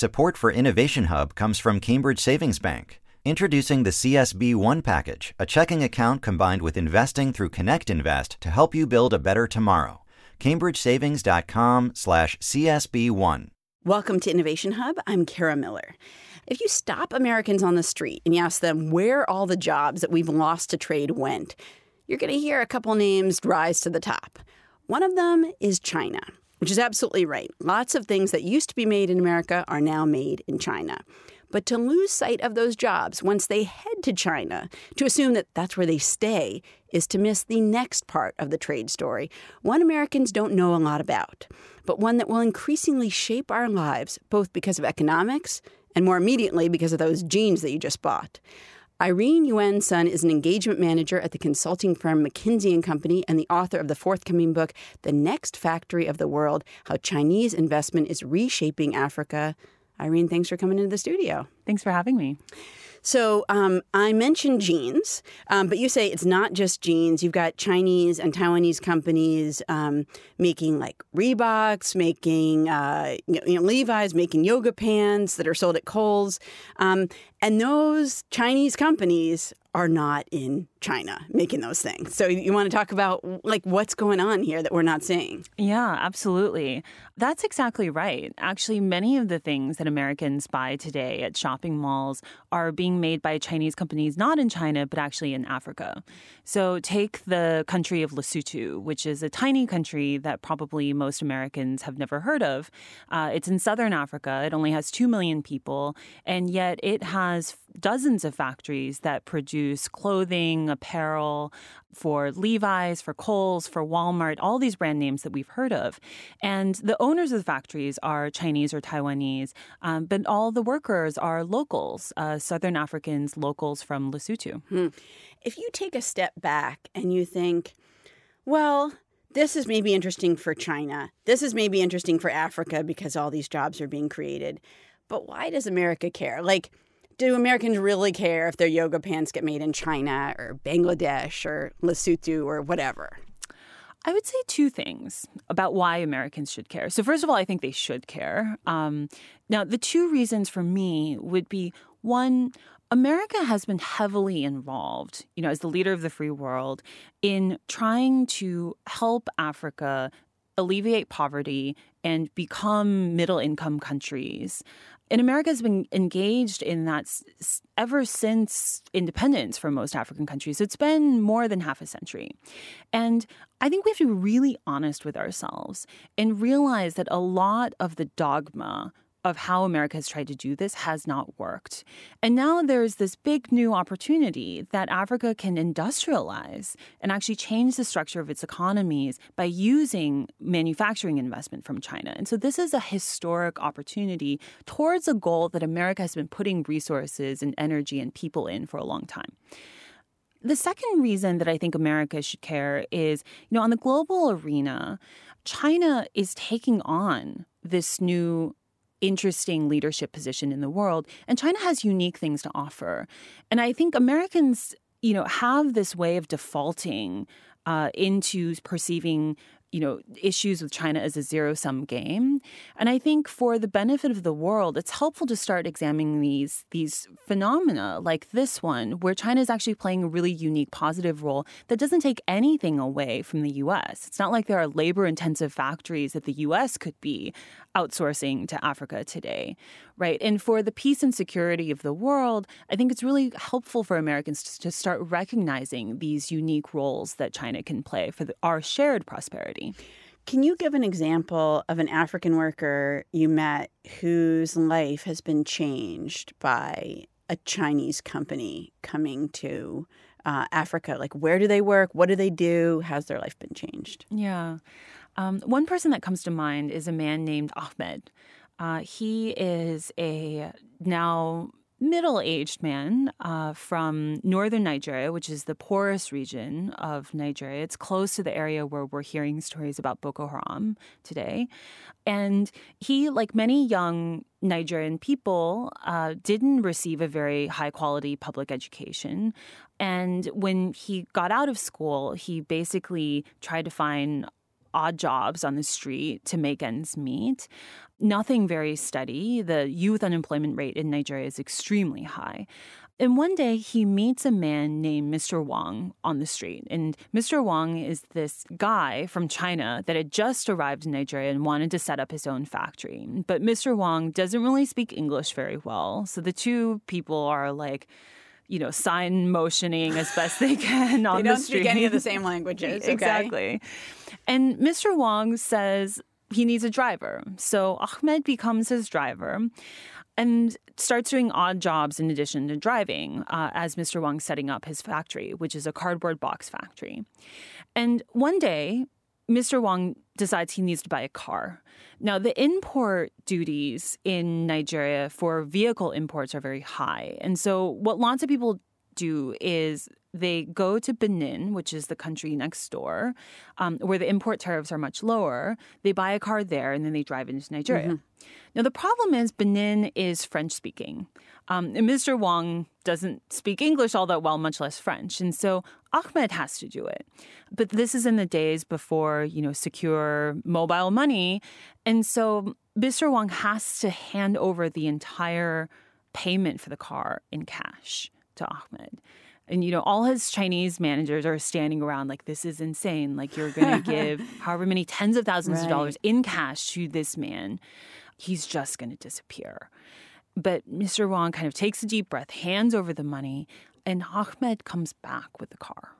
Support for Innovation Hub comes from Cambridge Savings Bank. Introducing the CSB One package, a checking account combined with investing through Connect Invest to help you build a better tomorrow. CambridgeSavings.com/slash/CSB1. Welcome to Innovation Hub. I'm Kara Miller. If you stop Americans on the street and you ask them where all the jobs that we've lost to trade went, you're going to hear a couple names rise to the top. One of them is China which is absolutely right. Lots of things that used to be made in America are now made in China. But to lose sight of those jobs once they head to China, to assume that that's where they stay, is to miss the next part of the trade story, one Americans don't know a lot about, but one that will increasingly shape our lives, both because of economics and more immediately because of those jeans that you just bought. Irene Yuan Sun is an engagement manager at the consulting firm McKinsey and Company and the author of the forthcoming book, The Next Factory of the World How Chinese Investment is Reshaping Africa. Irene, thanks for coming into the studio. Thanks for having me. So um, I mentioned jeans, um, but you say it's not just jeans. You've got Chinese and Taiwanese companies um, making like Reeboks, making uh, you know, Levi's, making yoga pants that are sold at Kohl's, um, and those Chinese companies are not in China making those things. So you want to talk about like what's going on here that we're not seeing? Yeah, absolutely. That's exactly right. Actually, many of the things that Americans buy today at shopping malls are being made by Chinese companies not in China but actually in Africa. So take the country of Lesotho, which is a tiny country that probably most Americans have never heard of. Uh, it's in southern Africa. It only has 2 million people, and yet it has dozens of factories that produce clothing, apparel for Levi's, for Kohl's, for Walmart, all these brand names that we've heard of. And the owners of the factories are Chinese or Taiwanese, um, but all the workers are locals, uh, Southern Africans, locals from Lesotho. Hmm. If you take a step back and you think, well, this is maybe interesting for China. This is maybe interesting for Africa because all these jobs are being created. But why does America care? Like, do Americans really care if their yoga pants get made in China or Bangladesh or Lesotho or whatever? I would say two things about why Americans should care. So, first of all, I think they should care. Um, now, the two reasons for me would be one, America has been heavily involved, you know, as the leader of the free world, in trying to help Africa alleviate poverty and become middle income countries. And America has been engaged in that ever since independence for most African countries. It's been more than half a century. And I think we have to be really honest with ourselves and realize that a lot of the dogma of how America has tried to do this has not worked. And now there's this big new opportunity that Africa can industrialize and actually change the structure of its economies by using manufacturing investment from China. And so this is a historic opportunity towards a goal that America has been putting resources and energy and people in for a long time. The second reason that I think America should care is, you know, on the global arena, China is taking on this new interesting leadership position in the world. And China has unique things to offer. And I think Americans, you know, have this way of defaulting uh, into perceiving you know issues with China as a zero sum game. And I think for the benefit of the world it's helpful to start examining these these phenomena like this one where China is actually playing a really unique positive role that doesn't take anything away from the US it's not like there are labor intensive factories that the US could be outsourcing to Africa today right? And for the peace and security of the world I think it's really helpful for Americans to, start recognizing these unique roles that China can play for the, our shared prosperity can you give an example of an African worker you met whose life has been changed by a Chinese company coming to uh, Africa? Like, where do they work? What do they do? How's their life been changed? Yeah. Um, one person that comes to mind is a man named Ahmed. Uh, he is a now middle aged man uh, from northern Nigeria, which is the poorest region of Nigeria. It's close to the area where we're hearing stories about Boko Haram today. And he, like many young Nigerian people, uh, didn't receive a very high quality public education. And when he got out of school, he basically tried to find odd jobs on the street to make ends meet. Nothing very steady. The youth unemployment rate in Nigeria is extremely high. And one day he meets a man named Mr. Wang on the street. And Mr. Wang is this guy from China that had just arrived in Nigeria and wanted to set up his own factory. But Mr. Wang doesn't really speak English very well. So the two people are like, you know, sign motioning as best they can on they don't the street. speak any of the same languages. Okay? exactly. And Mr. Wang says he needs a driver. So Ahmed becomes his driver and starts doing odd jobs in addition to driving uh, as Mr. Wang's setting up his factory, which is a cardboard box factory. And one day, Mr. Wang decides he needs to buy a car. Now, the import duties in Nigeria for vehicle imports are very high. And so, what lots of people do is they go to Benin, which is the country next door, um, where the import tariffs are much lower. They buy a car there and then they drive into Nigeria. Mm-hmm. Now, the problem is Benin is French speaking. Um, and Mr. Wang doesn't speak English all that well, much less French. And so Ahmed has to do it. But this is in the days before, you know, secure mobile money. And so Mr. Wang has to hand over the entire payment for the car in cash to Ahmed. And you know, all his Chinese managers are standing around like, "This is insane! Like, you're going to give however many tens of thousands right. of dollars in cash to this man. He's just going to disappear." But Mr. Wang kind of takes a deep breath, hands over the money, and Ahmed comes back with the car.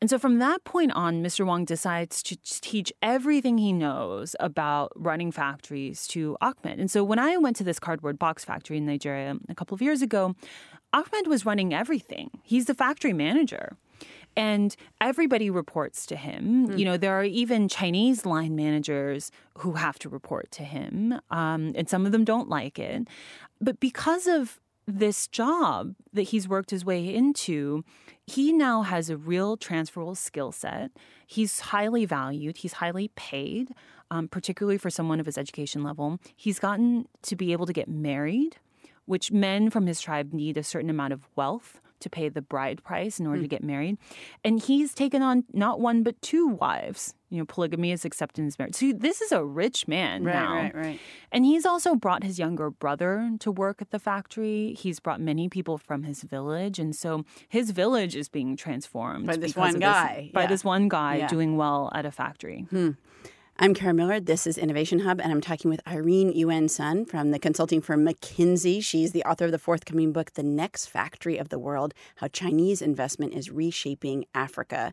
And so from that point on, Mr. Wang decides to teach everything he knows about running factories to Ahmed. And so when I went to this cardboard box factory in Nigeria a couple of years ago, Ahmed was running everything. He's the factory manager. And everybody reports to him. Mm. You know, there are even Chinese line managers who have to report to him, um, and some of them don't like it. But because of this job that he's worked his way into, he now has a real transferable skill set. He's highly valued, he's highly paid, um, particularly for someone of his education level. He's gotten to be able to get married, which men from his tribe need a certain amount of wealth to pay the bride price in order mm. to get married. And he's taken on not one but two wives. You know, polygamy is accepted in his marriage. So this is a rich man right, now. Right, right, And he's also brought his younger brother to work at the factory. He's brought many people from his village. And so his village is being transformed. By this one guy. This, by this one guy yeah. doing well at a factory. Hmm. I'm Kara Miller. This is Innovation Hub, and I'm talking with Irene Yuan Sun from the consulting firm McKinsey. She's the author of the forthcoming book, The Next Factory of the World How Chinese Investment is Reshaping Africa.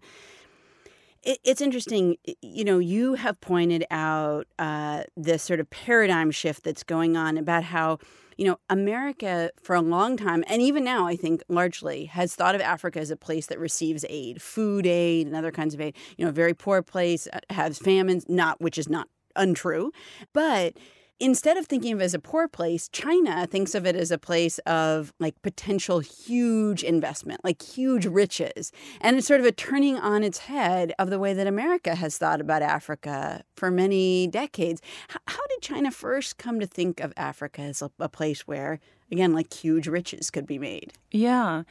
It's interesting, you know, you have pointed out uh, this sort of paradigm shift that's going on about how you know, America for a long time, and even now, I think largely, has thought of Africa as a place that receives aid, food aid, and other kinds of aid. You know, a very poor place, uh, has famines, not which is not untrue, but instead of thinking of it as a poor place, China thinks of it as a place of like potential huge investment, like huge riches. And it's sort of a turning on its head of the way that America has thought about Africa for many decades. How did China first come to think of Africa as a, a place where, again, like huge riches could be made? Yeah.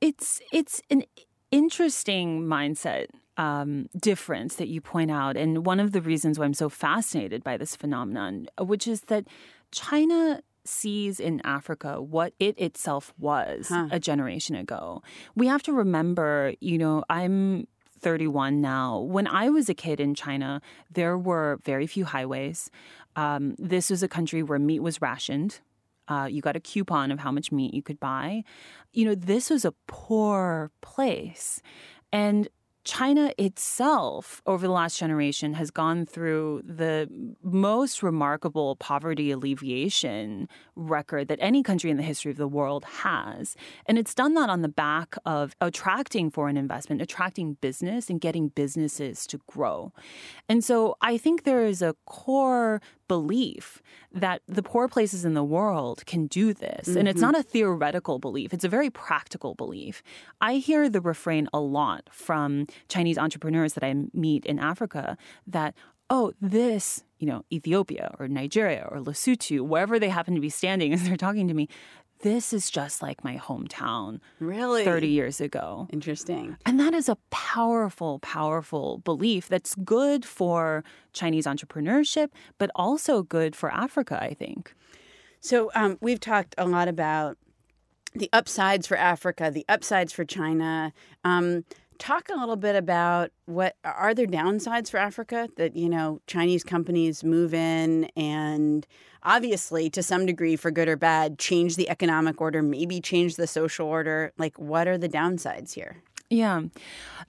It's it's an interesting mindset um, difference that you point out. And one of the reasons why I'm so fascinated by this phenomenon, which is that China sees in Africa what it itself was huh. a generation ago. We have to remember, you know, I'm 31 now. When I was a kid in China, there were very few highways. Um, this was a country where meat was rationed. Uh, you got a coupon of how much meat you could buy. You know, this was a poor place. And China itself, over the last generation, has gone through the most remarkable poverty alleviation record that any country in the history of the world has. And it's done that on the back of attracting foreign investment, attracting business, and getting businesses to grow. And so I think there is a core belief that the poor places in the world can do this. Mm-hmm. And it's mm-hmm. not a theoretical belief, it's a very practical belief. I hear the refrain a lot from Chinese entrepreneurs that I meet in Africa that, oh, this, you know, Ethiopia or Nigeria or Lesotho, wherever they happen to be standing as they're talking to me, this is just like my hometown Really? 30 years ago. Interesting. And that is a powerful, powerful belief that's good for Chinese entrepreneurship, but also good for Africa, I think. So um, we've talked a lot about the upsides for Africa, the upsides for China. Um, talk a little bit about what are there downsides for Africa that you know Chinese companies move in and obviously to some degree for good or bad change the economic order, maybe change the social order. Like what are the downsides here? Yeah,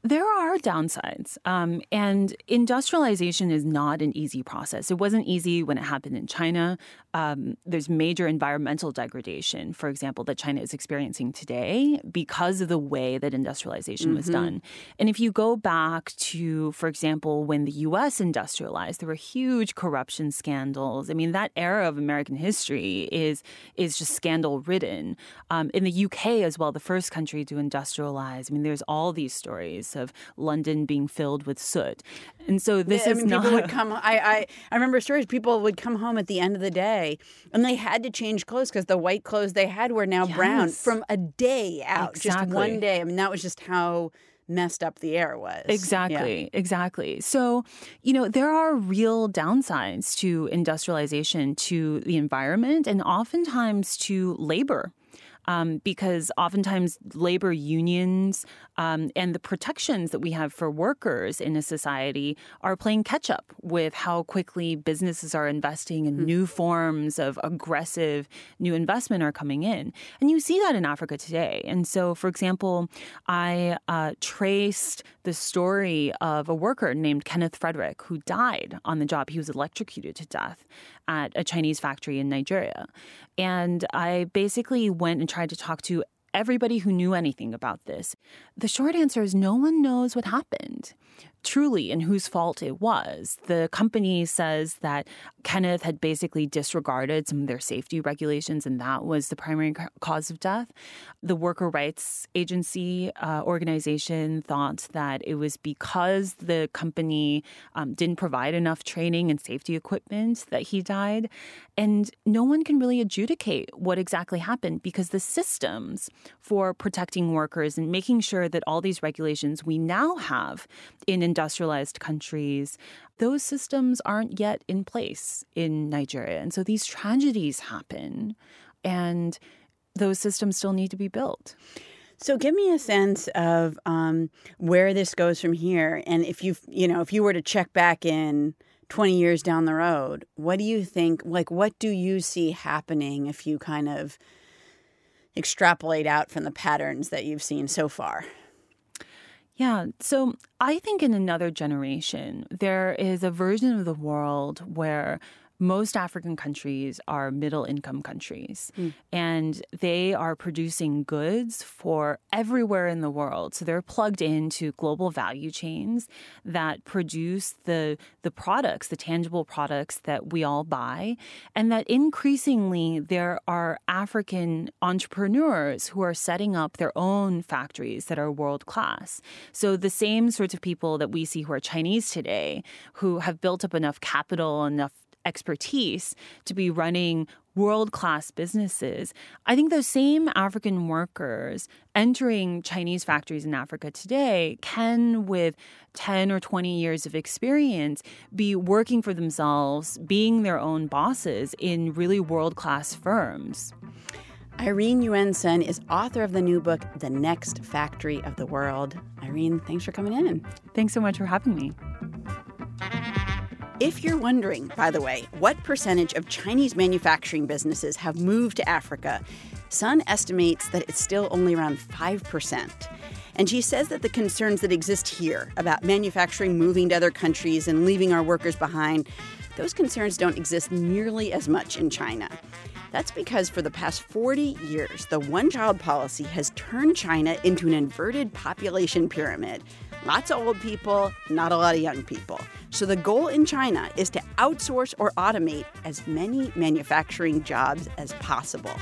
there are downsides. Um, and industrialization is not an easy process. It wasn't easy when it happened in China. Um, there's major environmental degradation, for example, that China is experiencing today because of the way that industrialization mm-hmm. was done. And if you go back to, for example, when the US industrialized, there were huge corruption scandals. I mean, that era of American history is, is just scandal ridden. Um, in the UK as well, the first country to industrialize, I mean, there's all these stories of London being filled with soot. And so this I is mean, not. People would come. I, I I remember stories. People would come home at the end of the day, and they had to change clothes because the white clothes they had were now yes. brown from a day out, exactly. just one day. I mean, that was just how messed up the air was. Exactly, yeah. exactly. So, you know, there are real downsides to industrialization to the environment and oftentimes to labor um, because oftentimes labor unions um, and the protections that we have for workers in a society are playing catch up with how quickly businesses are investing in mm-hmm. new forms of aggressive new investment are coming in. And you see that in Africa today. And so, for example, I uh, traced the story of a worker named Kenneth Frederick who died on the job. He was electrocuted to death at a Chinese factory in Nigeria. And I basically went and tried to talk to everybody who knew anything about this. The short answer is no one knows what happened truly and whose fault it was. The company says that Kenneth had basically disregarded some of their safety regulations, and that was the primary cause of death. The worker rights agency uh, organization thought that it was because the company um, didn't provide enough training and safety equipment that he died. And no one can really adjudicate what exactly happened because the systems for protecting workers and making sure that all these regulations we now have in industrialized countries, those systems aren't yet in place in Nigeria. And so these tragedies happen, and those systems still need to be built. So give me a sense of um, where this goes from here, and if you you know if you were to check back in 20 years down the road, what do you think? Like, what do you see happening if you kind of extrapolate out from the patterns that you've seen so far? Yeah. So I think in another generation, there is a version of the world where most African countries are middle income countries mm. and they are producing goods for everywhere in the world. So they're plugged into global value chains that produce the the products, the tangible products that we all buy and that increasingly there are African entrepreneurs who are setting up their own factories that are world class. So the same sorts of people that we see who are Chinese today who have built up enough capital, enough expertise to be running world class businesses. I think those same African workers entering Chinese factories in Africa today can, with 10 or 20 years of experience, be working for themselves, being their own bosses in really world class firms. Irene Yuan Sun is author of the new book, The Next Factory of the World. Irene, thanks for coming in. Thanks so much for having me. If you're wondering, by the way, what percentage of Chinese manufacturing businesses have moved to Africa, Sun estimates that it's still only around 5%. And she says that the concerns that exist here about manufacturing moving to other countries and leaving our workers behind, those concerns don't exist nearly as much in China. That's because for the past 40 years, the one child policy has turned China into an inverted population pyramid. Lots of old people, not a lot of young people. So the goal in China is to outsource or automate as many manufacturing jobs as possible.